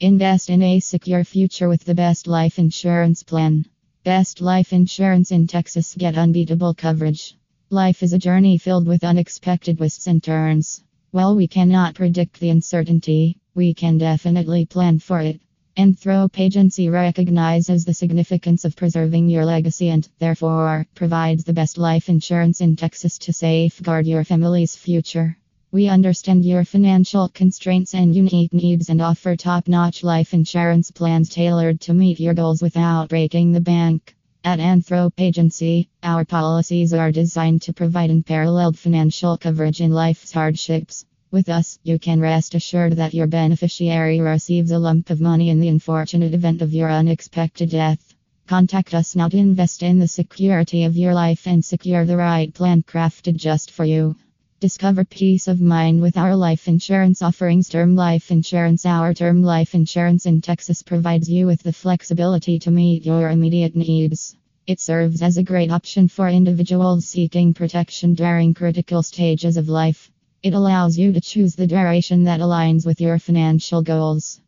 Invest in a secure future with the best life insurance plan. Best life insurance in Texas. Get unbeatable coverage. Life is a journey filled with unexpected twists and turns. While we cannot predict the uncertainty, we can definitely plan for it. Anthrope Agency recognizes the significance of preserving your legacy and, therefore, provides the best life insurance in Texas to safeguard your family's future. We understand your financial constraints and unique needs and offer top notch life insurance plans tailored to meet your goals without breaking the bank. At Anthrope Agency, our policies are designed to provide unparalleled financial coverage in life's hardships. With us, you can rest assured that your beneficiary receives a lump of money in the unfortunate event of your unexpected death. Contact us now to invest in the security of your life and secure the right plan crafted just for you. Discover peace of mind with our life insurance offerings. Term life insurance. Our term life insurance in Texas provides you with the flexibility to meet your immediate needs. It serves as a great option for individuals seeking protection during critical stages of life. It allows you to choose the duration that aligns with your financial goals.